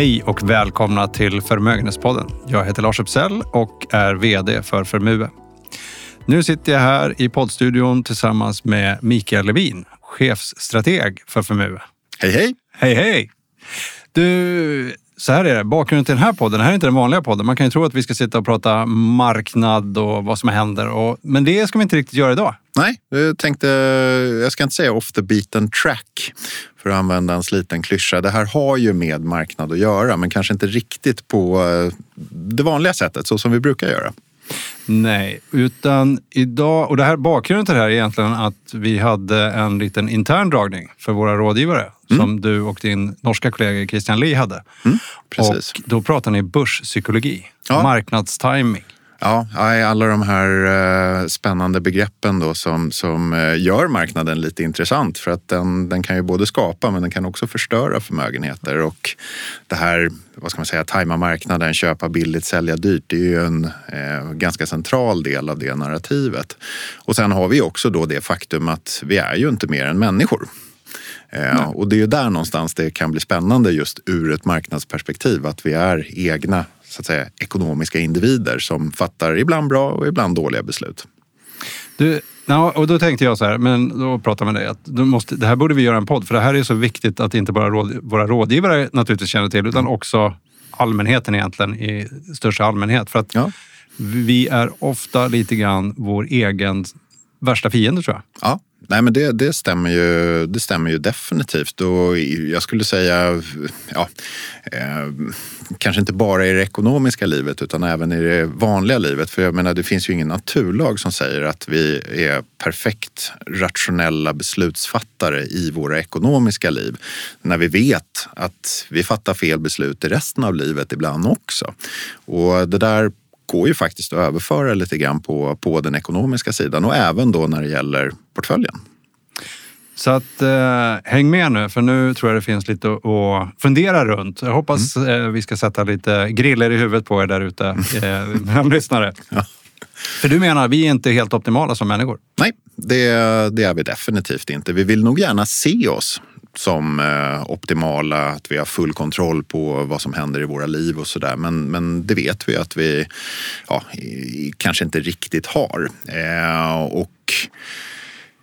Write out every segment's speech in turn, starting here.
Hej och välkomna till Förmögenhetspodden. Jag heter Lars Uppsell och är VD för Förmue. Nu sitter jag här i poddstudion tillsammans med Mikael Levin, chefsstrateg för Förmue. Hej hej! Hej hej! Du, så här är det. Bakgrunden till den här podden, det här är inte den vanliga podden. Man kan ju tro att vi ska sitta och prata marknad och vad som händer. Och, men det ska vi inte riktigt göra idag. Nej, jag tänkte, jag ska inte säga off the beaten track för att använda en sliten klyscha. Det här har ju med marknad att göra, men kanske inte riktigt på eh, det vanliga sättet så som vi brukar göra. Nej, utan idag, och det här bakgrunden till det här är egentligen att vi hade en liten intern dragning för våra rådgivare mm. som du och din norska kollega Christian Lee hade. Mm, precis. Och då pratade ni börspsykologi, ja. marknadstiming. Ja, alla de här eh, spännande begreppen då som, som eh, gör marknaden lite intressant för att den, den kan ju både skapa men den kan också förstöra förmögenheter och det här, vad ska man säga, tajma marknaden, köpa billigt, sälja dyrt, det är ju en eh, ganska central del av det narrativet. Och sen har vi också då det faktum att vi är ju inte mer än människor. Eh, och det är ju där någonstans det kan bli spännande just ur ett marknadsperspektiv, att vi är egna så att säga, ekonomiska individer som fattar ibland bra och ibland dåliga beslut. Du, ja, och då tänkte jag så här, men då pratar med dig att du måste, det här borde vi göra en podd för det här är så viktigt att inte bara råd, våra rådgivare naturligtvis känner till utan också allmänheten egentligen i största allmänhet. För att ja. vi är ofta lite grann vår egen värsta fiende tror jag. Ja, Nej, men det, det, stämmer ju, det stämmer ju definitivt. Och jag skulle säga, ja, eh, kanske inte bara i det ekonomiska livet utan även i det vanliga livet. För jag menar, det finns ju ingen naturlag som säger att vi är perfekt rationella beslutsfattare i våra ekonomiska liv. När vi vet att vi fattar fel beslut i resten av livet ibland också. Och det där går ju faktiskt att överföra lite grann på, på den ekonomiska sidan och även då när det gäller portföljen. Så att eh, häng med nu, för nu tror jag det finns lite att fundera runt. Jag hoppas mm. eh, vi ska sätta lite griller i huvudet på er där ute, eh, lyssnare. Ja. För du menar, vi är inte helt optimala som människor? Nej, det, det är vi definitivt inte. Vi vill nog gärna se oss som eh, optimala, att vi har full kontroll på vad som händer i våra liv och sådär. Men, men det vet vi att vi ja, kanske inte riktigt har. Eh, och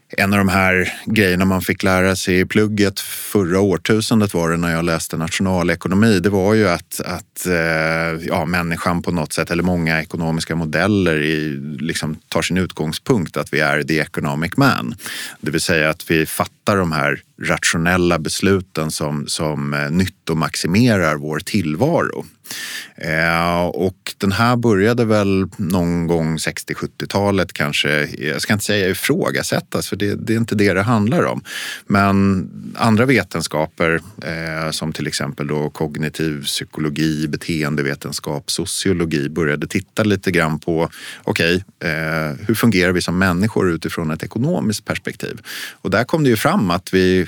en av de här grejerna man fick lära sig i plugget förra årtusendet var det när jag läste nationalekonomi. Det var ju att, att eh, ja, människan på något sätt, eller många ekonomiska modeller i, liksom, tar sin utgångspunkt att vi är the economic man. Det vill säga att vi fattar de här rationella besluten som, som eh, nyttomaximerar vår tillvaro. Eh, och den här började väl någon gång 60-70-talet kanske. Jag ska inte säga ifrågasättas för det, det, är inte det det handlar om. Men andra vetenskaper eh, som till exempel då kognitiv psykologi, beteendevetenskap, sociologi började titta lite grann på okej, okay, hur fungerar vi som människor utifrån ett ekonomiskt perspektiv? Och där kom det ju fram att vi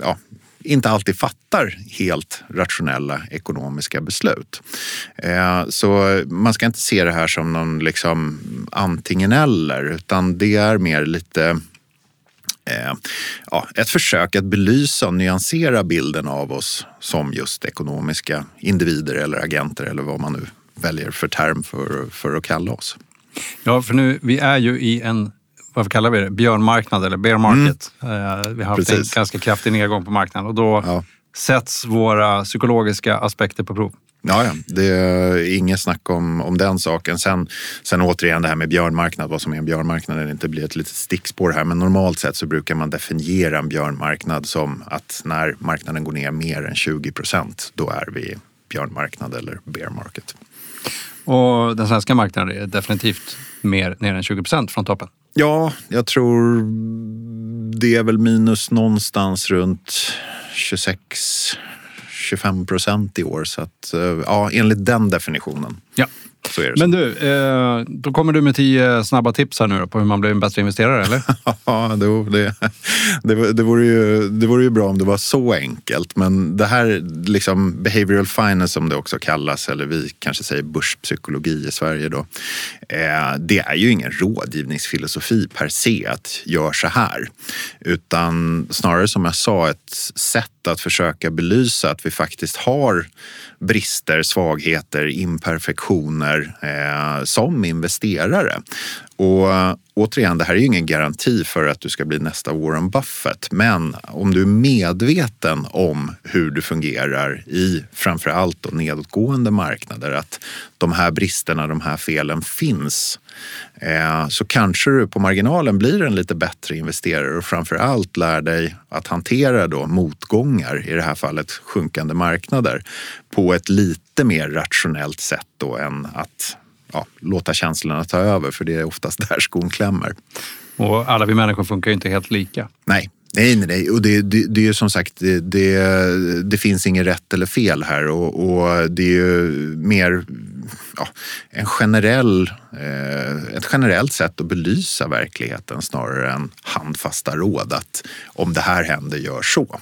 ja, inte alltid fattar helt rationella ekonomiska beslut. Eh, så man ska inte se det här som någon liksom antingen eller utan det är mer lite eh, ja, ett försök att belysa och nyansera bilden av oss som just ekonomiska individer eller agenter eller vad man nu väljer för term för, för att kalla oss. Ja, för nu, vi är ju i en vad kallar vi det, björnmarknad eller bear market. Mm. Vi har haft Precis. en ganska kraftig nedgång på marknaden och då ja. sätts våra psykologiska aspekter på prov. Ja, ja, det är inget snack om, om den saken. Sen, sen återigen det här med björnmarknad, vad som är en björnmarknad eller inte blir ett litet stickspår här. Men normalt sett så brukar man definiera en björnmarknad som att när marknaden går ner mer än 20 procent, då är vi björnmarknad eller bear market. Och den svenska marknaden är definitivt mer ner än 20 procent från toppen. Ja, jag tror det är väl minus någonstans runt 26 25 procent i år. Så att, eh, ja, enligt den definitionen. Ja. Men du, eh, då kommer du med tio snabba tips här nu på hur man blir en bättre investerare, eller? ja, det, det, det, det, vore ju, det vore ju bra om det var så enkelt. Men det här, liksom behavioral finance som det också kallas, eller vi kanske säger börspsykologi i Sverige då. Eh, det är ju ingen rådgivningsfilosofi per se att gör så här. Utan snarare som jag sa, ett sätt sätt att försöka belysa att vi faktiskt har brister, svagheter, imperfektioner eh, som investerare. Och eh, återigen, det här är ju ingen garanti för att du ska bli nästa Warren Buffett. Men om du är medveten om hur du fungerar i framförallt nedåtgående marknader, att de här bristerna, de här felen finns, så kanske du på marginalen blir en lite bättre investerare och framförallt lär dig att hantera då motgångar, i det här fallet sjunkande marknader, på ett lite mer rationellt sätt då än att ja, låta känslorna ta över, för det är oftast där skon klämmer. Och alla vi människor funkar ju inte helt lika. Nej, Nej, nej, nej. Och det, det, det är ju som sagt, det, det, det, finns inget rätt eller fel här och, och det är ju mer ja, en generell, eh, ett generellt sätt att belysa verkligheten snarare än handfasta råd att om det här händer, gör så.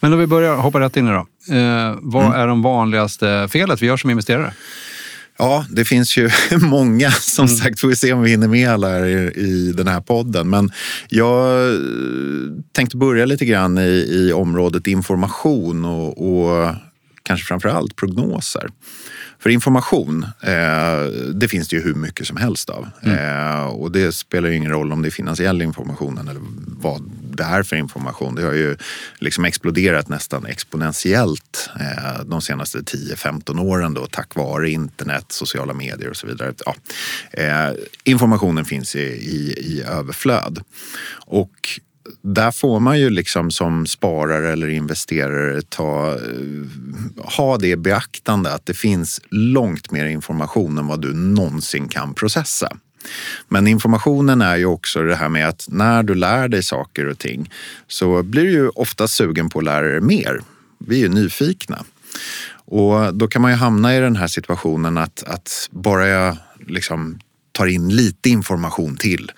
Men om vi börjar hoppa rätt in i då. Eh, vad mm. är de vanligaste felet vi gör som investerare? Ja, det finns ju många. Som mm. sagt, får vi se om vi hinner med alla här i, i den här podden. Men jag tänkte börja lite grann i, i området information och, och kanske framför allt prognoser. För information, eh, det finns det ju hur mycket som helst av. Mm. Eh, och det spelar ju ingen roll om det är finansiell information eller vad det är för information. Det har ju liksom exploderat nästan exponentiellt eh, de senaste 10-15 åren då, tack vare internet, sociala medier och så vidare. Ja, informationen finns i, i, i överflöd. Och där får man ju liksom som sparare eller investerare ta, eh, ha det i beaktande att det finns långt mer information än vad du någonsin kan processa. Men informationen är ju också det här med att när du lär dig saker och ting så blir du ju ofta sugen på att lära dig mer. Vi är ju nyfikna. Och då kan man ju hamna i den här situationen att, att bara jag liksom tar in lite information till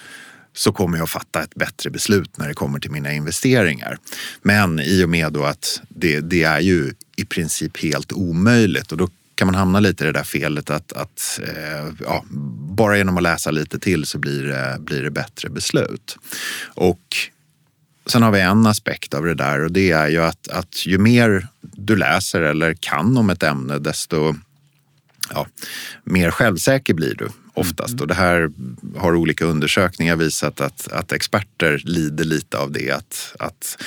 så kommer jag fatta ett bättre beslut när det kommer till mina investeringar. Men i och med då att det, det är ju i princip helt omöjligt och då kan man hamna lite i det där felet att, att eh, ja, bara genom att läsa lite till så blir det, blir det bättre beslut. Och sen har vi en aspekt av det där och det är ju att, att ju mer du läser eller kan om ett ämne desto ja, mer självsäker blir du oftast. Mm. Och det här har olika undersökningar visat att, att experter lider lite av det. Att, att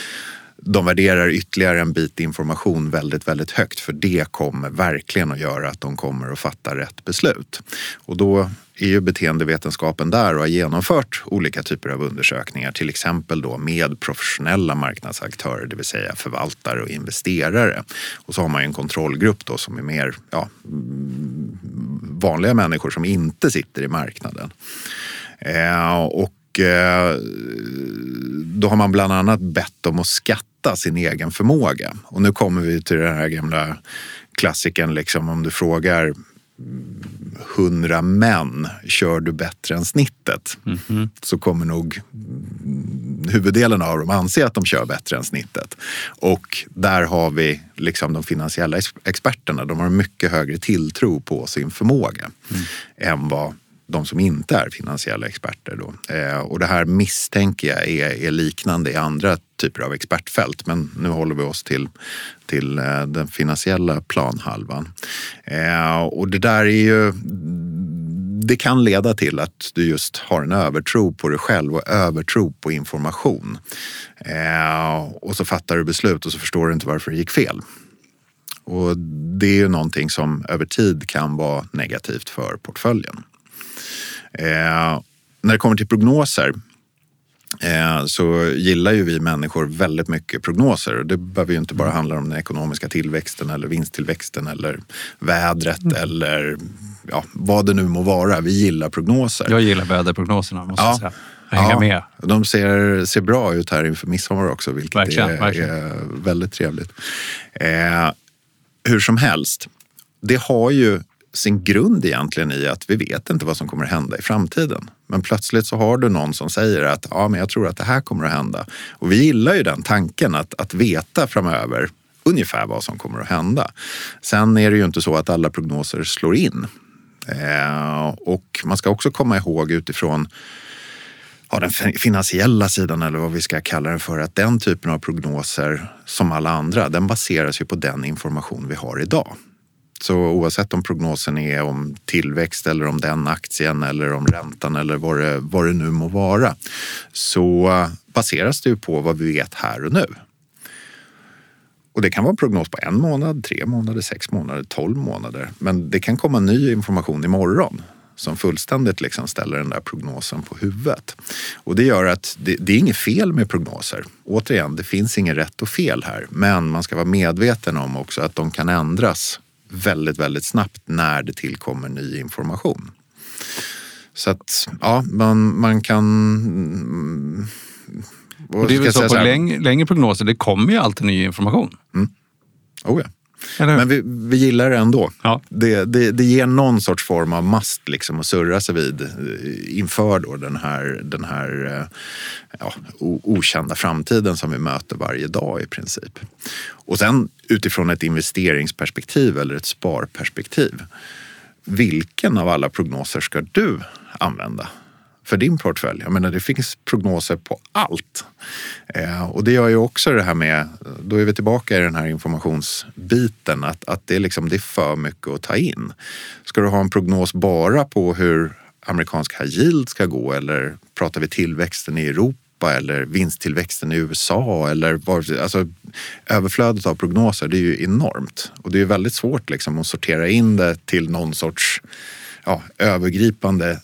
de värderar ytterligare en bit information väldigt, väldigt högt för det kommer verkligen att göra att de kommer att fatta rätt beslut. Och då är ju beteendevetenskapen där och har genomfört olika typer av undersökningar, till exempel då med professionella marknadsaktörer, det vill säga förvaltare och investerare. Och så har man ju en kontrollgrupp då som är mer ja, vanliga människor som inte sitter i marknaden. Eh, och eh, då har man bland annat bett dem att skatta sin egen förmåga. Och nu kommer vi till den här gamla klassiken, liksom, om du frågar hundra män, kör du bättre än snittet? Mm -hmm. Så kommer nog huvuddelen av dem anse att de kör bättre än snittet. Och där har vi liksom de finansiella experterna. De har mycket högre tilltro på sin förmåga mm. än vad de som inte är finansiella experter. Då. Eh, och det här misstänker jag är, är, liknande i andra typer av expertfält. Men nu håller vi oss till, till eh, den finansiella planhalvan. Eh, och det där är ju det kan leda till att du just har en övertro på dig själv och övertro på information. Eh, och så fattar du beslut och så förstår du inte varför det gick fel. Och det är ju någonting som över tid kan vara negativt för portföljen. Eh, när det kommer till prognoser eh, så gillar ju vi människor väldigt mycket prognoser. Det behöver ju inte bara mm. handla om den ekonomiska tillväxten eller vinsttillväxten eller vädret mm. eller ja, vad det nu må vara. Vi gillar prognoser. Jag gillar väderprognoserna måste ja. jag säga. Hänga ja, med. De ser, ser bra ut här inför midsommar också, vilket verkligen, är, verkligen. är, väldigt trevligt. Eh, hur som helst, det har ju sin grund egentligen i att vi vet inte vad som kommer att hända i framtiden. Men plötsligt så har du någon som säger att ja, men jag tror att det här kommer att hända. Och vi gillar ju den tanken att, att veta framöver ungefär vad som kommer att hända. Sen är det ju inte så att alla prognoser slår in. Eh, och man ska också komma ihåg utifrån ja, den finansiella sidan eller vad vi ska kalla den för, att den typen av prognoser som alla andra, den baseras ju på den information vi har idag. Så oavsett om prognosen är om tillväxt eller om den aktien eller om räntan eller vad det, vad det nu må vara så baseras det ju på vad vi vet här och nu. Och det kan vara en prognos på en månad, tre månader, sex månader, tolv månader. Men det kan komma ny information imorgon som fullständigt liksom ställer den där prognosen på huvudet. Och det gör att det, det är inget fel med prognoser. Återigen, det finns inget rätt och fel här. Men man ska vara medveten om också att de kan ändras väldigt, väldigt snabbt när det tillkommer ny information. Så att ja, man, man kan... Och det är väl så, på läng längre prognoser, det kommer ju alltid ny information. Mm. Oh ja. Men vi, vi gillar det ändå. Ja. Det, det, det ger någon sorts form av mast liksom att surra sig vid eh, inför då den här, den här eh, ja, okända framtiden som vi möter varje dag i princip. Och sen utifrån ett investeringsperspektiv eller ett sparperspektiv. Vilken av alla prognoser ska du använda? För din portfölj. Jag menar, det finns prognoser på allt. Eh, och det gör ju också det här med, då är vi tillbaka i den här informationsbiten, att, att det, är liksom, det är för mycket att ta in. Ska du ha en prognos bara på hur amerikansk high yield ska gå eller pratar vi tillväxten i Europa eller vinsttillväxten i USA eller var, alltså, överflödet av prognoser det är ju enormt och det är väldigt svårt liksom att sortera in det till någon sorts ja, övergripande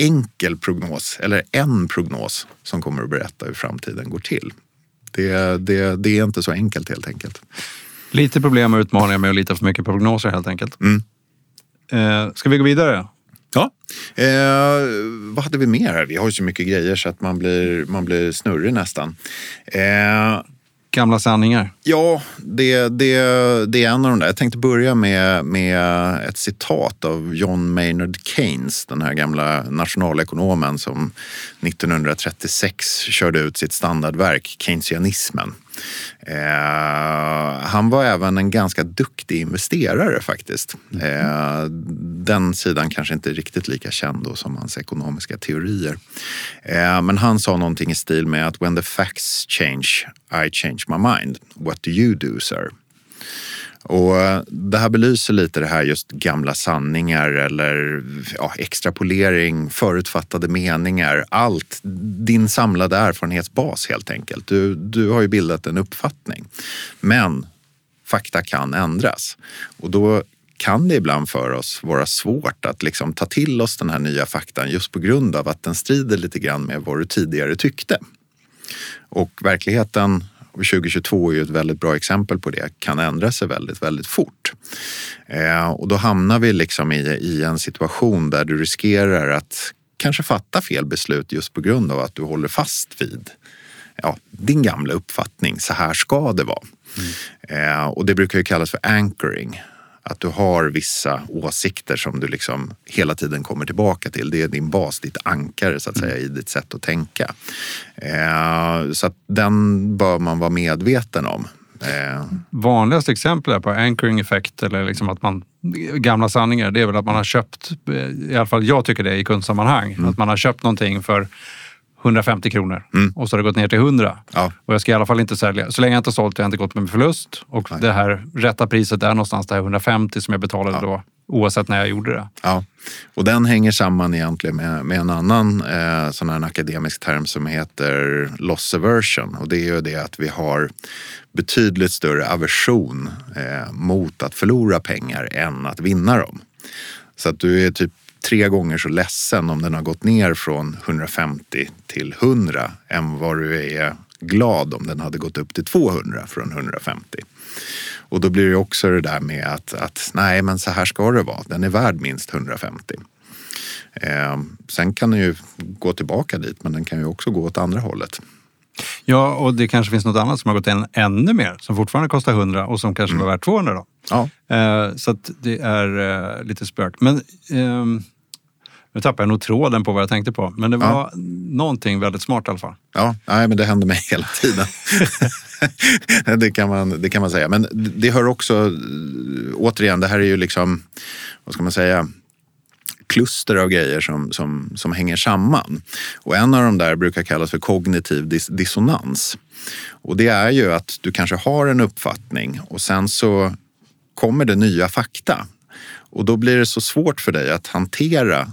enkel prognos eller en prognos som kommer att berätta hur framtiden går till. Det, det, det är inte så enkelt helt enkelt. Lite problem och utmaningar med att lita för mycket på prognoser helt enkelt. Mm. Eh, ska vi gå vidare? Ja. Eh, vad hade vi mer? Vi har ju så mycket grejer så att man blir, man blir snurrig nästan. Eh, gamla sanningar? Ja, det, det, det är en av de där. Jag tänkte börja med, med ett citat av John Maynard Keynes, den här gamla nationalekonomen som 1936 körde ut sitt standardverk Keynesianismen. Eh, han var även en ganska duktig investerare faktiskt. Eh, den sidan kanske inte är riktigt lika känd då som hans ekonomiska teorier. Eh, men han sa någonting i stil med att when the facts change, I change my mind. What do you do sir? Och eh, det här belyser lite det här just gamla sanningar eller ja, extrapolering, förutfattade meningar. Allt, din samlade erfarenhetsbas helt enkelt. Du, du har ju bildat en uppfattning. Men fakta kan ändras och då kan det ibland för oss vara svårt att liksom ta till oss den här nya faktan just på grund av att den strider lite grann med vad du tidigare tyckte. Och verkligheten och 2022 är ju ett väldigt bra exempel på det, kan ändra sig väldigt, väldigt fort. Eh, och då hamnar vi liksom i, i en situation där du riskerar att kanske fatta fel beslut just på grund av att du håller fast vid ja, din gamla uppfattning. Så här ska det vara. Mm. Eh, och det brukar ju kallas för anchoring. Att du har vissa åsikter som du liksom hela tiden kommer tillbaka till. Det är din bas, ditt ankare så att säga i ditt sätt att tänka. Eh, så att den bör man vara medveten om. Eh. Vanligaste exempel på anchoring effekt eller liksom att man gamla sanningar, det är väl att man har köpt, i alla fall jag tycker det i kundsammanhang, mm. att man har köpt någonting för 150 kronor mm. och så har det gått ner till 100. Ja. Och jag ska i alla fall inte sälja. Så länge jag inte har sålt har jag inte gått med förlust. Och Nej. det här rätta priset är någonstans det här 150 som jag betalade ja. då oavsett när jag gjorde det. Ja, och den hänger samman egentligen med, med en annan eh, sån här akademisk term som heter loss aversion. Och det är ju det att vi har betydligt större aversion eh, mot att förlora pengar än att vinna dem. Så att du är typ tre gånger så ledsen om den har gått ner från 150 till 100 än vad du är glad om den hade gått upp till 200 från 150. Och då blir det också det där med att, att nej, men så här ska det vara. Den är värd minst 150. Eh, sen kan den ju gå tillbaka dit, men den kan ju också gå åt andra hållet. Ja, och det kanske finns något annat som har gått än, ännu mer, som fortfarande kostar 100 och som kanske mm. var värt 200 då. Ja. Eh, så att det är eh, lite spök. Men eh, nu tappade jag nog tråden på vad jag tänkte på, men det var ja. någonting väldigt smart i alla fall. Ja, nej, men det händer mig hela tiden. det, kan man, det kan man säga. Men det hör också, återigen, det här är ju liksom, vad ska man säga, kluster av grejer som, som, som hänger samman. Och en av de där brukar kallas för kognitiv dis dissonans. Och det är ju att du kanske har en uppfattning och sen så kommer det nya fakta. Och då blir det så svårt för dig att hantera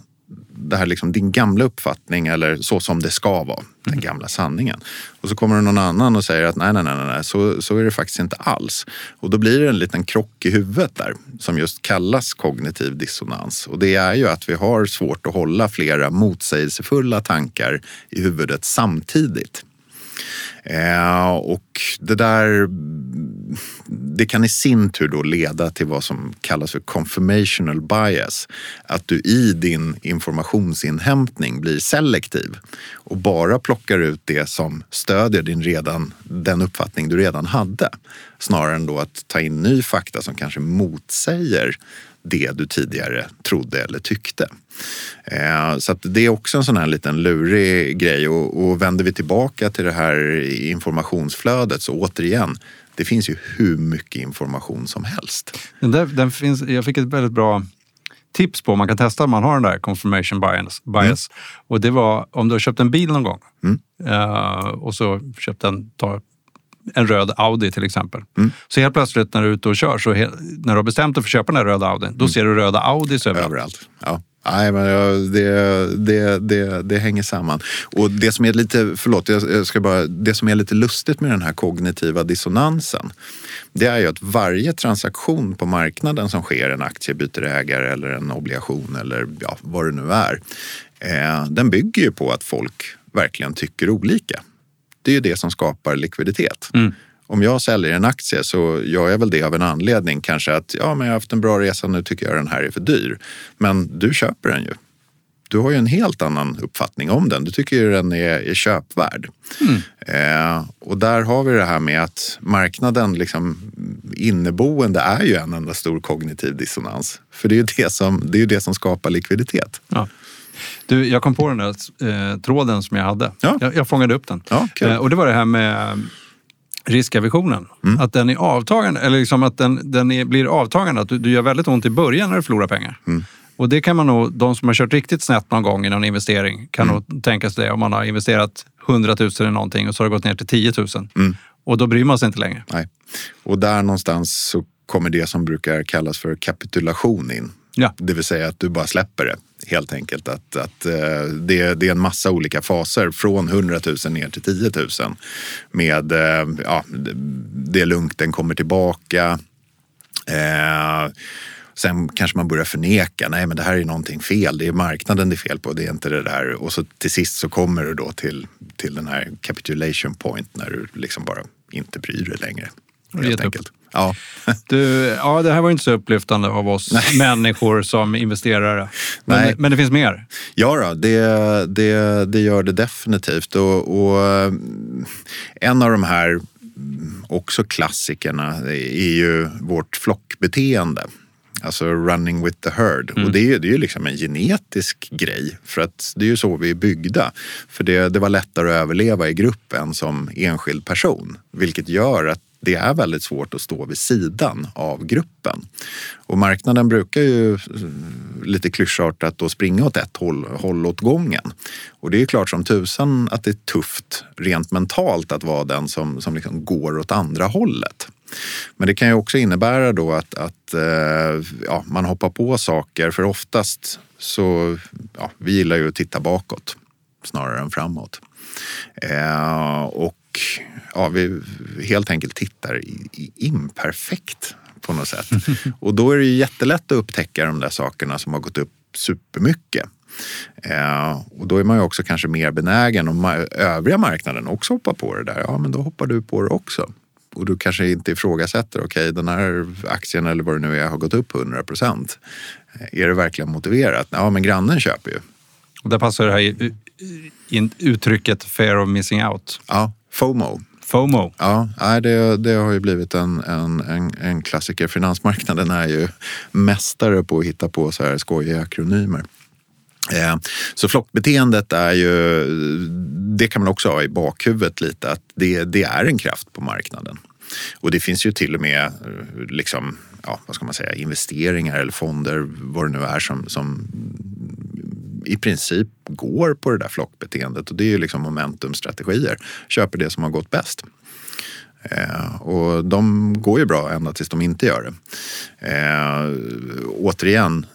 det här liksom, din gamla uppfattning eller så som det ska vara, den mm. gamla sanningen. Och så kommer det någon annan och säger att nej, nej, nej, nej så, så är det faktiskt inte alls. Och då blir det en liten krock i huvudet där som just kallas kognitiv dissonans. Och det är ju att vi har svårt att hålla flera motsägelsefulla tankar i huvudet samtidigt. Eh, och det där det kan i sin tur då leda till vad som kallas för confirmational bias. Att du i din informationsinhämtning blir selektiv och bara plockar ut det som stödjer din redan, den uppfattning du redan hade. Snarare än då att ta in ny fakta som kanske motsäger det du tidigare trodde eller tyckte. Eh, så det är också en sån här liten lurig grej och, och vänder vi tillbaka till det här informationsflödet så återigen, det finns ju hur mycket information som helst. Den där, den finns, jag fick ett väldigt bra tips på man kan testa om man har den där confirmation bias. bias. Mm. Och det var om du har köpt en bil någon gång mm. uh, och så köpt en, ta en röd Audi till exempel. Mm. Så helt plötsligt när du är ute och kör, så när du har bestämt dig för att köpa den här röda Audin, då mm. ser du röda Audis överallt. överallt. Ja. Nej, men det, det, det, det hänger samman. Och det som är lite, förlåt, jag ska bara, det som är lite lustigt med den här kognitiva dissonansen, det är ju att varje transaktion på marknaden som sker, en aktie byter ägare eller en obligation eller ja, vad det nu är, eh, den bygger ju på att folk verkligen tycker olika. Det är ju det som skapar likviditet. Mm om jag säljer en aktie så gör jag väl det av en anledning. Kanske att ja, men jag har haft en bra resa, nu tycker jag den här är för dyr. Men du köper den ju. Du har ju en helt annan uppfattning om den. Du tycker ju den är, är köpvärd. Mm. Eh, och där har vi det här med att marknaden, liksom, inneboende är ju en enda stor kognitiv dissonans. För det är ju det som, det är det som skapar likviditet. Ja. Du, jag kom på den där eh, tråden som jag hade. Ja. Jag, jag fångade upp den. Ja, cool. eh, och det var det här med riskaversionen. Mm. Att den är avtagande, eller liksom att den, den är, blir avtagande. Att du, du gör väldigt ont i början när du förlorar pengar. Mm. Och det kan man nog, de som har kört riktigt snett någon gång i någon investering kan mm. nog tänka sig det. Om man har investerat 100 000 i någonting och så har det gått ner till 10 000. Mm. Och då bryr man sig inte längre. Nej. Och där någonstans så kommer det som brukar kallas för kapitulation in. Ja. Det vill säga att du bara släpper det helt enkelt. Att, att uh, det, det, är en massa olika faser från 100 000 ner till 10 000. Med, uh, ja, det är lugnt, den kommer tillbaka. Uh, Sen kanske man börjar förneka, nej men det här är någonting fel, det är marknaden det är fel på, det är inte det där. Och så till sist så kommer du då till, till den här capitulation point när du liksom bara inte bryr dig längre. Helt enkelt. Ja. Du, ja, det här var inte så upplyftande av oss Nej. människor som investerare. Men, Nej. men det finns mer? Ja, då, det, det, det gör det definitivt. Och, och eh, en av de här också klassikerna är ju vårt flockbeteende. Alltså running with the herd. Mm. Och det är, det är ju liksom en genetisk grej. För att det är ju så vi är byggda. För det, det var lättare att överleva i grupp än som enskild person. Vilket gör att det är väldigt svårt att stå vid sidan av gruppen. Och marknaden brukar ju eh, lite klyschartat då springa åt ett håll, håll åt gången. Och det är klart som tusan att det är tufft rent mentalt att vara den som, som liksom går åt andra hållet. Men det kan ju också innebära då att, att eh, ja, man hoppar på saker för oftast så, ja, vi gillar ju att titta bakåt snarare än framåt. Eh, och ja, vi helt enkelt tittar i, i imperfekt på något sätt. Och då är det jättelätt att upptäcka de där sakerna som har gått upp supermycket. Eh, och då är man ju också kanske mer benägen om övriga marknaden också hoppar på det där. Ja, men då hoppar du på det också. Och du kanske inte ifrågasätter, okej okay, den här aktien eller vad det nu är har gått upp 100 procent. Är det verkligen motiverat? Ja, men grannen köper ju. Och där passar det här uttrycket fear of missing out. Ja, FOMO. FOMO. Ja, det, det har ju blivit en, en, en, en klassiker. Finansmarknaden är ju mästare på att hitta på så här skojiga akronymer. Eh, så flockbeteendet är ju, det kan man också ha i bakhuvudet lite, att det, det är en kraft på marknaden. Och det finns ju till och med eh, liksom, ja, vad ska man säga, investeringar eller fonder, vad det nu är, som, som i princip går på det där flockbeteendet och det är ju liksom momentumstrategier. Köper det som har gått bäst. Eh, och de går ju bra ända tills de inte gör det. Eh, återigen,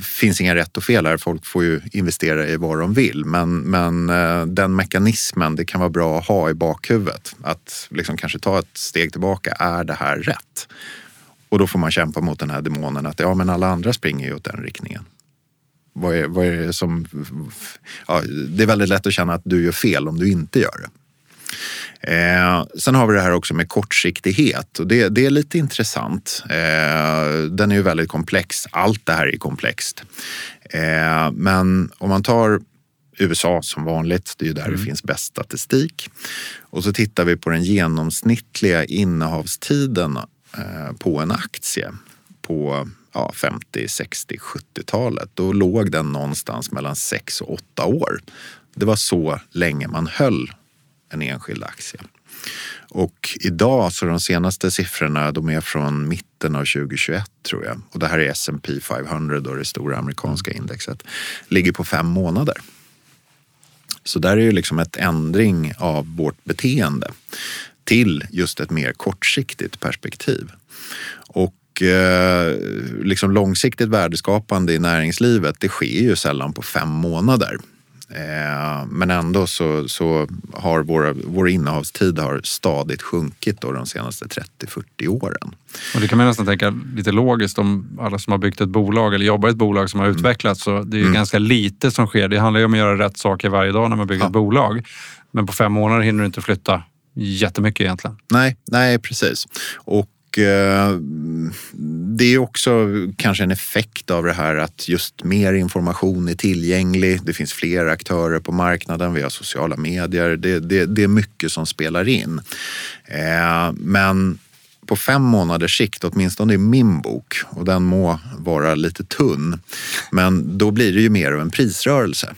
finns inga rätt och fel här. Folk får ju investera i vad de vill. Men, men eh, den mekanismen, det kan vara bra att ha i bakhuvudet. Att liksom kanske ta ett steg tillbaka. Är det här rätt? Och då får man kämpa mot den här demonen att ja, men alla andra springer ju åt den riktningen. Vad är, vad är det som... Ja, det är väldigt lätt att känna att du gör fel om du inte gör det. Eh, sen har vi det här också med kortsiktighet och det, det är lite intressant. Eh, den är ju väldigt komplex. Allt det här är komplext. Eh, men om man tar USA som vanligt, det är ju där mm. det finns bäst statistik. Och så tittar vi på den genomsnittliga innehavstiden eh, på en aktie på ja, 50, 60, 70-talet. Då låg den någonstans mellan 6 och 8 år. Det var så länge man höll en enskild aktie. Och idag, så de senaste siffrorna, de är från mitten av 2021 tror jag. Och det här är S&P 500 då det stora amerikanska indexet. Ligger på fem månader. Så där är ju liksom ett ändring av vårt beteende till just ett mer kortsiktigt perspektiv. Och eh, liksom långsiktigt värdeskapande i näringslivet, det sker ju sällan på fem månader. Eh, men ändå så, så har vår, vår innehavstid har stadigt sjunkit då de senaste 30-40 åren. Och det kan man nästan tänka lite logiskt om alla som har byggt ett bolag eller jobbar i ett bolag som har mm. utvecklats. Så det är mm. ganska lite som sker. Det handlar ju om att göra rätt saker varje dag när man bygger ja. ett bolag. Men på fem månader hinner du inte flytta jättemycket egentligen. Nej, nej precis. Och Eh, det är också kanske en effekt av det här att just mer information är tillgänglig. Det finns fler aktörer på marknaden. Vi har sociala medier. Det, det, det är mycket som spelar in. Eh, men på fem månaders sikt, åtminstone i min bok, och den må vara lite tunn, men då blir det ju mer av en prisrörelse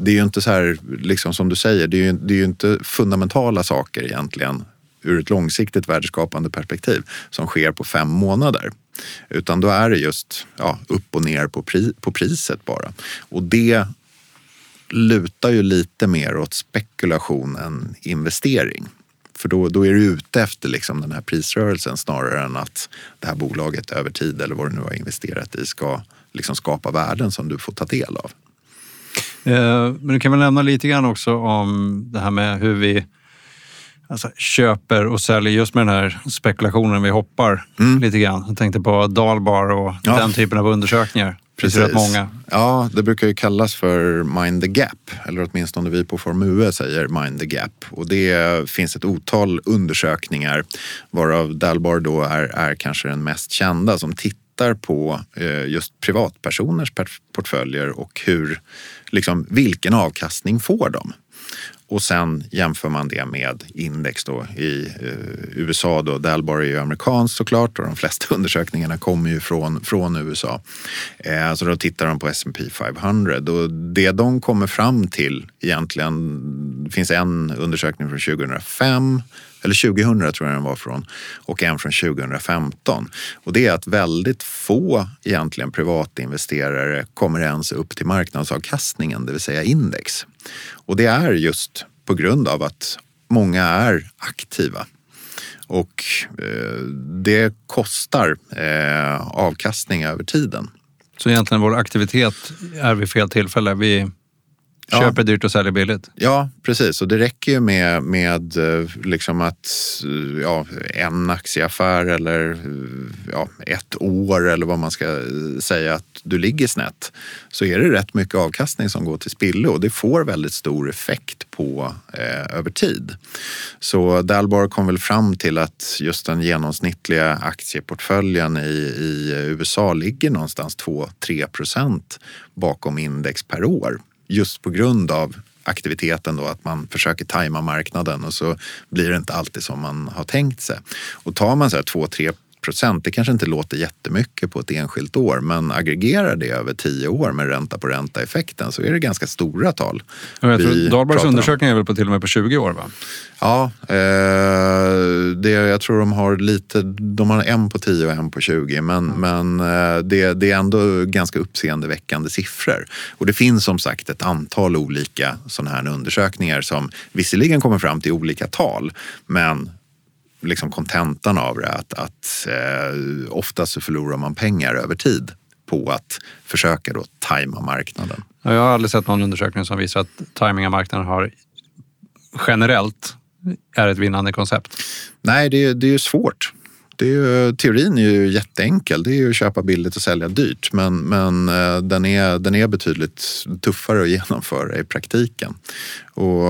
det är ju inte så här, liksom som du säger, det är ju, det är ju inte fundamentala saker egentligen ur ett långsiktigt värdeskapande perspektiv som sker på fem månader. Utan då är det just ja, upp och ner på, pri, på priset bara. Och det lutar ju lite mer åt spekulation än investering. För då, då är du ute efter liksom den här prisrörelsen snarare än att det här bolaget över tid eller vad du nu har investerat i ska liksom skapa värden som du får ta del av. Eh, men du kan väl nämna lite grann också om det här med hur vi alltså, köper och säljer just med den här spekulationen. Vi hoppar mm. lite grann. Jag tänkte på Dalbar och ja. den typen av undersökningar. Precis. Rätt många. Ja, det brukar ju kallas för Mind the Gap. Eller åtminstone vi på Form UE säger Mind the Gap. Och det finns ett otal undersökningar varav Dalbar då är, är kanske den mest kända som tittar på eh, just privatpersoners portföljer och hur, liksom, vilken avkastning får de? Och sen jämför man det med index då i eh, USA. Då. Dalbar är ju amerikanskt såklart och de flesta undersökningarna kommer ju från, från USA. Eh, så då tittar de på S&P 500 och det de kommer fram till egentligen, det finns en undersökning från 2005 eller 2000 tror jag den var från och en från 2015. Och det är att väldigt få egentligen privatinvesterare kommer ens upp till marknadsavkastningen, det vill säga index. Och det är just på grund av att många är aktiva. Och eh, det kostar eh, avkastning över tiden. Så egentligen vår aktivitet är vid fel tillfälle. Vi Ja. Köper dyrt och säljer billigt. Ja, precis. Och det räcker ju med, med eh, liksom att ja, en aktieaffär eller ja, ett år eller vad man ska säga att du ligger snett. Så är det rätt mycket avkastning som går till spillo och det får väldigt stor effekt på eh, över tid. Så Dalbar kom väl fram till att just den genomsnittliga aktieportföljen i, i USA ligger någonstans 2-3 procent bakom index per år just på grund av aktiviteten då, att man försöker tajma marknaden och så blir det inte alltid som man har tänkt sig. Och tar man så här 2-3 procent. Det kanske inte låter jättemycket på ett enskilt år men aggregerar det över tio år med ränta på ränta-effekten så är det ganska stora tal. Jag tror Dahlbergs undersökning är väl på till och med på 20 år? va? Ja, eh, det, jag tror de har lite, de har en på 10 och en på 20 men, mm. men eh, det, det, är ändå ganska uppseendeväckande siffror. Och det finns som sagt ett antal olika sådana här undersökningar som visserligen kommer fram till olika tal men liksom kontentan av det att, att eh, ofta så förlorar man pengar över tid på att försöka då tajma marknaden. Jag har aldrig sett någon undersökning som visar att tajming av marknaden har generellt är ett vinnande koncept. Nej, det, det är ju svårt det är ju, teorin är ju jätteenkel. Det är ju att köpa billigt och sälja dyrt. Men, men eh, den, är, den är betydligt tuffare att genomföra i praktiken. Och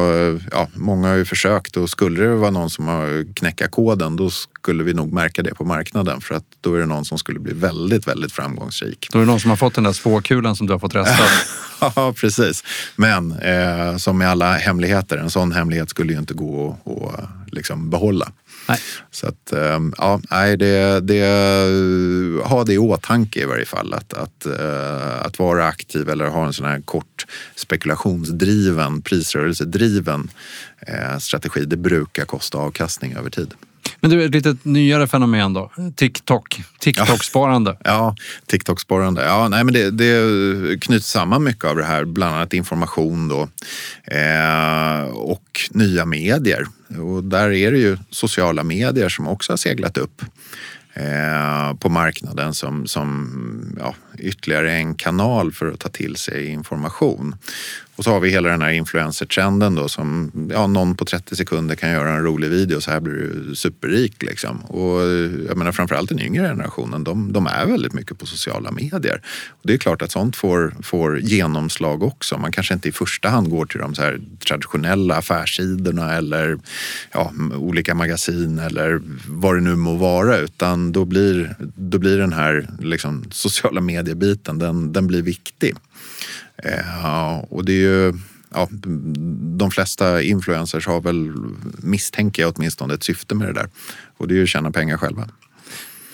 ja, Många har ju försökt och skulle det vara någon som har knäcka koden då skulle vi nog märka det på marknaden för att då är det någon som skulle bli väldigt, väldigt framgångsrik. Då är det någon som har fått den där spåkulan som du har fått restad. ja, precis. Men eh, som med alla hemligheter, en sån hemlighet skulle ju inte gå att liksom behålla. Nej. Så att, ehm, ja, nej, det, det, ha det i åtanke i varje fall. Att, att, eh, att vara aktiv eller ha en sån här kort spekulationsdriven, prisrörelsedriven eh, strategi, det brukar kosta avkastning över tid. Men du, ett lite nyare fenomen då. TikTok. TikTok-sparande. Ja, ja TikTok-sparande. Ja, nej, men det, det knyts samman mycket av det här, bland annat information då, eh, och nya medier. Och där är det ju sociala medier som också har seglat upp eh, på marknaden som, som ja, ytterligare en kanal för att ta till sig information. Och så har vi hela den här influencer-trenden då som ja, någon på 30 sekunder kan göra en rolig video så här blir du superrik. Liksom. Och jag menar framförallt den yngre generationen, de, de är väldigt mycket på sociala medier. Och det är klart att sånt får, får genomslag också. Man kanske inte i första hand går till de så här traditionella affärssidorna eller ja, olika magasin eller vad det nu må vara utan då blir, då blir den här liksom, sociala mediebiten, den, den blir viktig. Eh, och det är ju, ja, de flesta influencers har väl, misstänker jag åtminstone, ett syfte med det där. Och det är ju att tjäna pengar själva.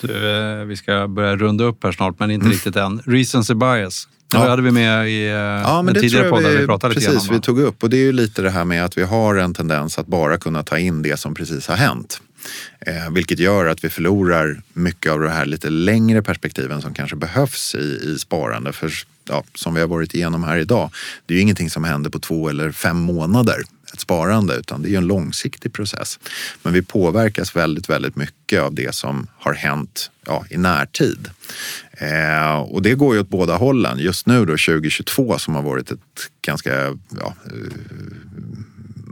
Du, eh, vi ska börja runda upp här snart, men inte mm. riktigt än. Recency bias. Det ja. hade vi med i eh, ja, men en tidigare podd vi, vi pratade precis, lite om. vi tog upp. Och det är ju lite det här med att vi har en tendens att bara kunna ta in det som precis har hänt. Eh, vilket gör att vi förlorar mycket av det här lite längre perspektiven som kanske behövs i, i sparande. För ja, som vi har varit igenom här idag, det är ju ingenting som händer på två eller fem månader ett sparande utan det är ju en långsiktig process. Men vi påverkas väldigt, väldigt mycket av det som har hänt ja, i närtid. Eh, och det går ju åt båda hållen. Just nu då 2022 som har varit ett ganska ja, eh,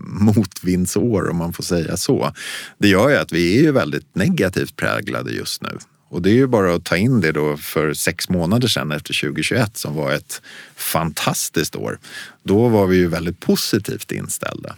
motvindsår om man får säga så. Det gör ju att vi är ju väldigt negativt präglade just nu. Och det är ju bara att ta in det då för sex månader sedan efter 2021 som var ett fantastiskt år. Då var vi ju väldigt positivt inställda.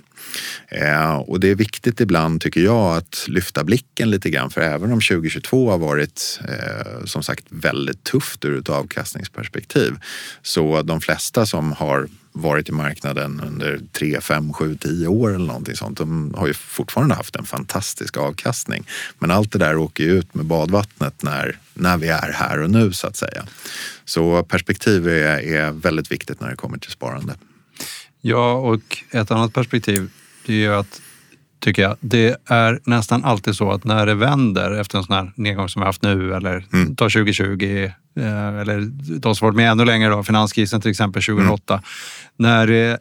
Eh, och det är viktigt ibland tycker jag att lyfta blicken lite grann för även om 2022 har varit eh, som sagt väldigt tufft ur ett avkastningsperspektiv så de flesta som har varit i marknaden under 3, 5, 7, 10 år eller någonting sånt. De har ju fortfarande haft en fantastisk avkastning. Men allt det där åker ju ut med badvattnet när, när vi är här och nu så att säga. Så perspektiv är, är väldigt viktigt när det kommer till sparande. Ja, och ett annat perspektiv det är ju att tycker jag. Det är nästan alltid så att när det vänder efter en sån här nedgång som vi haft nu eller mm. ta 2020 eh, eller de som varit med ännu längre, då, finanskrisen till exempel 2008. Mm. När det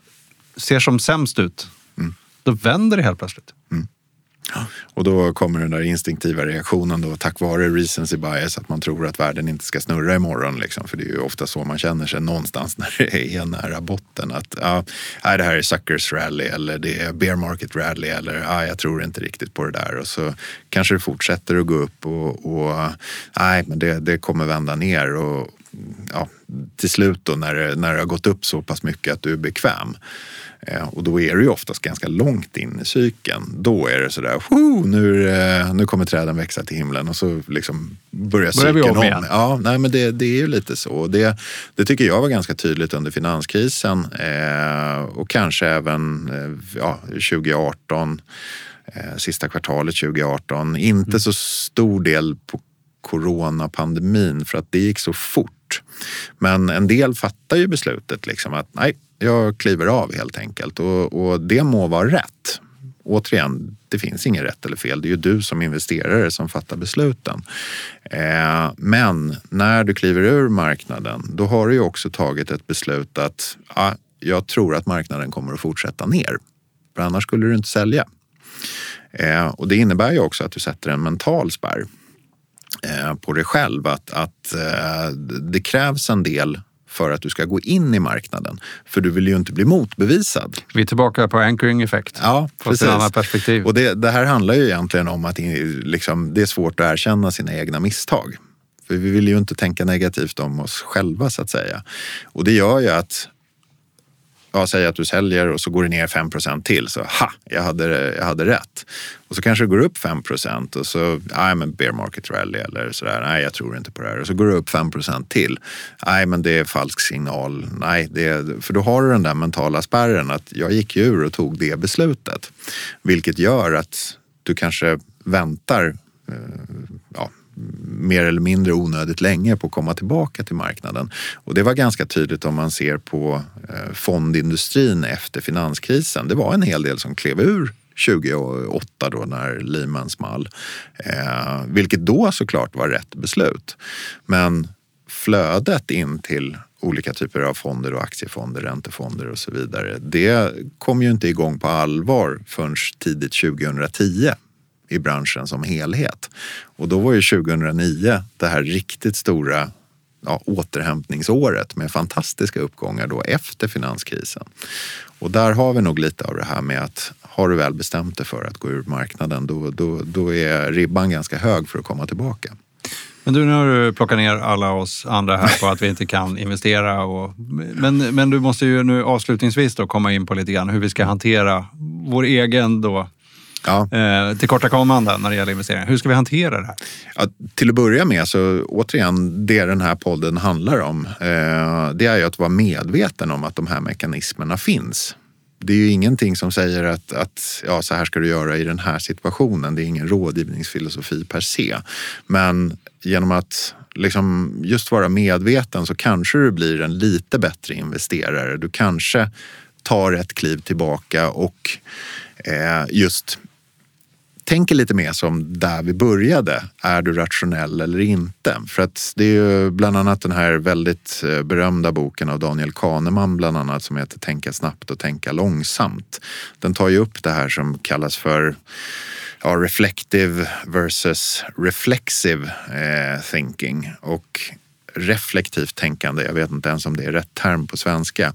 ser som sämst ut, mm. då vänder det helt plötsligt. Mm. Och då kommer den där instinktiva reaktionen då tack vare recency bias att man tror att världen inte ska snurra imorgon. Liksom. För det är ju ofta så man känner sig någonstans när det är nära botten. Att ja, nej, det här är suckers rally eller det är bear market rally eller ja, jag tror inte riktigt på det där. Och så kanske det fortsätter att gå upp och, och nej, men det, det kommer vända ner. Och, ja, till slut då när det, när det har gått upp så pass mycket att du är bekväm Eh, och då är det ju oftast ganska långt in i cykeln. Då är det sådär, nu, nu kommer träden växa till himlen och så liksom börjar cykeln börjar om. Igen. Ja, nej, men det, det är ju lite så. Det, det tycker jag var ganska tydligt under finanskrisen eh, och kanske även eh, ja, 2018 eh, sista kvartalet 2018. Inte mm. så stor del på coronapandemin för att det gick så fort. Men en del fattar ju beslutet liksom att nej, jag kliver av helt enkelt och, och det må vara rätt. Återigen, det finns inget rätt eller fel. Det är ju du som investerare som fattar besluten. Eh, men när du kliver ur marknaden, då har du ju också tagit ett beslut att ah, jag tror att marknaden kommer att fortsätta ner. För annars skulle du inte sälja. Eh, och det innebär ju också att du sätter en mental spärr på dig själv. Att, att eh, det krävs en del för att du ska gå in i marknaden. För du vill ju inte bli motbevisad. Vi är tillbaka på anchoring effect. Ja, precis. Ett perspektiv. Och det, det, här handlar ju egentligen om att liksom, det är svårt att erkänna sina egna misstag. För vi vill ju inte tänka negativt om oss själva så att säga. Och det gör ju att ja, säg att du säljer och så går det ner 5% till. Så ha, jag hade, jag hade rätt. Och så kanske det går upp 5% och så, nej men bear market rally eller sådär. Nej, jag tror inte på det här. Och så går det upp 5% till. Nej, men det är falsk signal. Nej, det för då har du den där mentala spärren att jag gick ur och tog det beslutet. Vilket gör att du kanske väntar eh, ja, mer eller mindre onödigt länge på att komma tillbaka till marknaden. Och det var ganska tydligt om man ser på eh, fondindustrin efter finanskrisen. Det var en hel del som klev ur 2008 då när Lehman small. Eh, vilket då såklart var rätt beslut. Men flödet in till olika typer av fonder och aktiefonder, räntefonder och så vidare. Det kom ju inte igång på allvar förrän tidigt 2010 i branschen som helhet. Och då var ju 2009 det här riktigt stora ja, återhämtningsåret med fantastiska uppgångar då efter finanskrisen. Och där har vi nog lite av det här med att har du väl bestämt dig för att gå ur marknaden då, då, då är ribban ganska hög för att komma tillbaka. Men du, nu har du plockat ner alla oss andra här på att vi inte kan investera. Och, men, men du måste ju nu avslutningsvis då komma in på lite grann hur vi ska hantera vår egen då ja. eh, tillkortakommanden när det gäller investeringar. Hur ska vi hantera det här? Ja, till att börja med, så återigen, det den här podden handlar om, eh, det är ju att vara medveten om att de här mekanismerna finns. Det är ju ingenting som säger att, att ja, så här ska du göra i den här situationen. Det är ingen rådgivningsfilosofi per se. Men genom att liksom just vara medveten så kanske du blir en lite bättre investerare. Du kanske tar ett kliv tillbaka och eh, just tänker lite mer som där vi började. Är du rationell eller inte? För att det är ju bland annat den här väldigt eh, berömda boken av Daniel Kahneman bland annat som heter Tänka snabbt och tänka långsamt. Den tar ju upp det här som kallas för ja, reflective versus reflexive eh, thinking. Och reflektivt tänkande, jag vet inte ens om det är rätt term på svenska.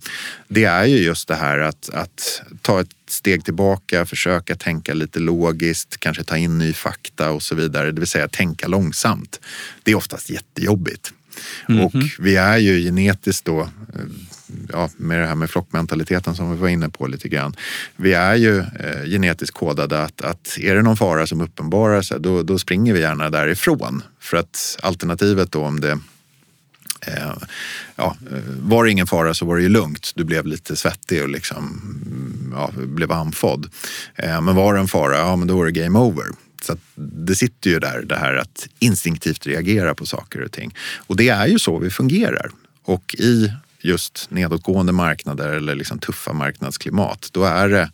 Det är ju just det här att, att ta ett steg tillbaka, försöka tänka lite logiskt, kanske ta in ny fakta och så vidare. Det vill säga tänka långsamt. Det är oftast jättejobbigt. Mm -hmm. Och vi är ju genetiskt då, eh, ja, med det här med flockmentaliteten som vi var inne på lite grann. Vi är ju eh, genetiskt kodade att, att är det någon fara som uppenbarar sig, då, då springer vi gärna därifrån. För att alternativet då om det Eh, ja, eh, var det ingen fara så var det ju lugnt. Du blev lite svettig och liksom, ja, blev andfådd. Eh, men var det en fara, ja men då var det game over. Så det sitter ju där det här att instinktivt reagera på saker och ting. Och det är ju så vi fungerar. Och i just nedåtgående marknader eller liksom tuffa marknadsklimat, då är det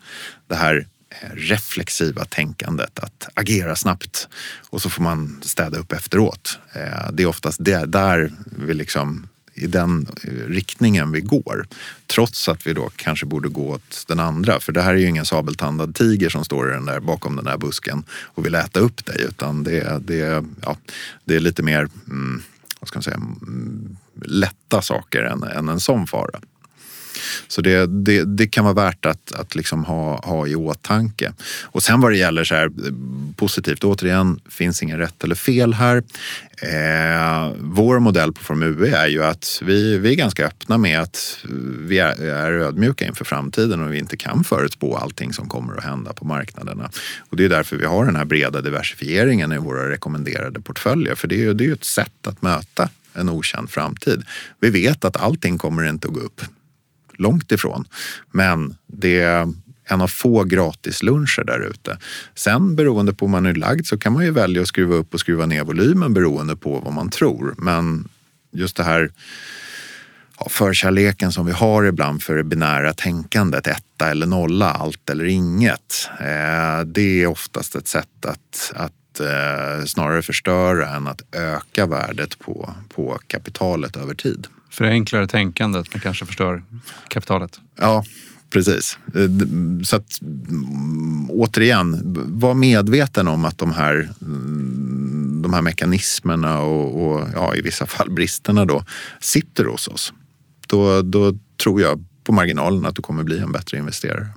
det här eh, reflexiva tänkandet, att agera snabbt och så får man städa upp efteråt. Eh, det är oftast det, där vi liksom i den eh, riktningen vi går. Trots att vi då kanske borde gå åt den andra. För det här är ju ingen sabeltandad tiger som står den där, bakom den där busken och vill äta upp dig. Utan det, det, ja, det är lite mer mm, vad ska man säga, mm, lätta saker än, än en sån fara. Så det, det, det, kan vara värt att, att liksom ha, ha i åtanke. Och sen vad det gäller så här, positivt, återigen, finns ingen rätt eller fel här. Eh, vår modell på Formue är ju att vi, vi är ganska öppna med att vi är, är ödmjuka inför framtiden och vi inte kan förutspå allting som kommer att hända på marknaderna. Och det är därför vi har den här breda diversifieringen i våra rekommenderade portföljer. För det är ju det är ett sätt att möta en okänd framtid. Vi vet att allting kommer inte att gå upp långt ifrån. Men det, är en av få gratisluncher där ute. Sen beroende på hur man är lagd så kan man ju välja att skruva upp och skruva ner volymen beroende på vad man tror. Men just det här ja, förkärleken som vi har ibland för det binära tänkandet, etta eller nolla, allt eller inget. Eh, det är oftast ett sätt att, att eh, snarare förstöra än att öka värdet på, på kapitalet över tid. Förenklar tänkandet men kanske förstör kapitalet. Ja, precis. Eh, så att mm, återigen, var medveten om att de här, mm, de här mekanismerna och, och ja, i vissa fall bristerna då sitter hos oss. Då, då tror jag på marginalen att du kommer bli en bättre investerare.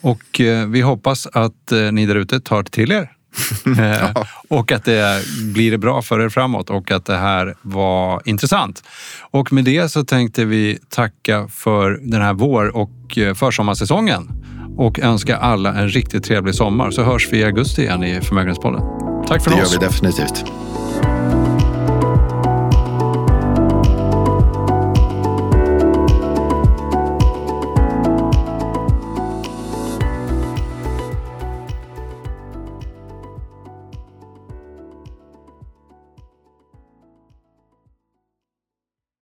Och eh, vi hoppas att eh, ni där ute tar till er ja. och att det blir bra för er framåt och att det här var intressant. Och med det så tänkte vi tacka för den här vår och eh, försommarsäsongen och önska alla en riktigt trevlig sommar så hörs vi i augusti igen i Förmögenhetspodden. Tack för det oss. Det gör vi definitivt.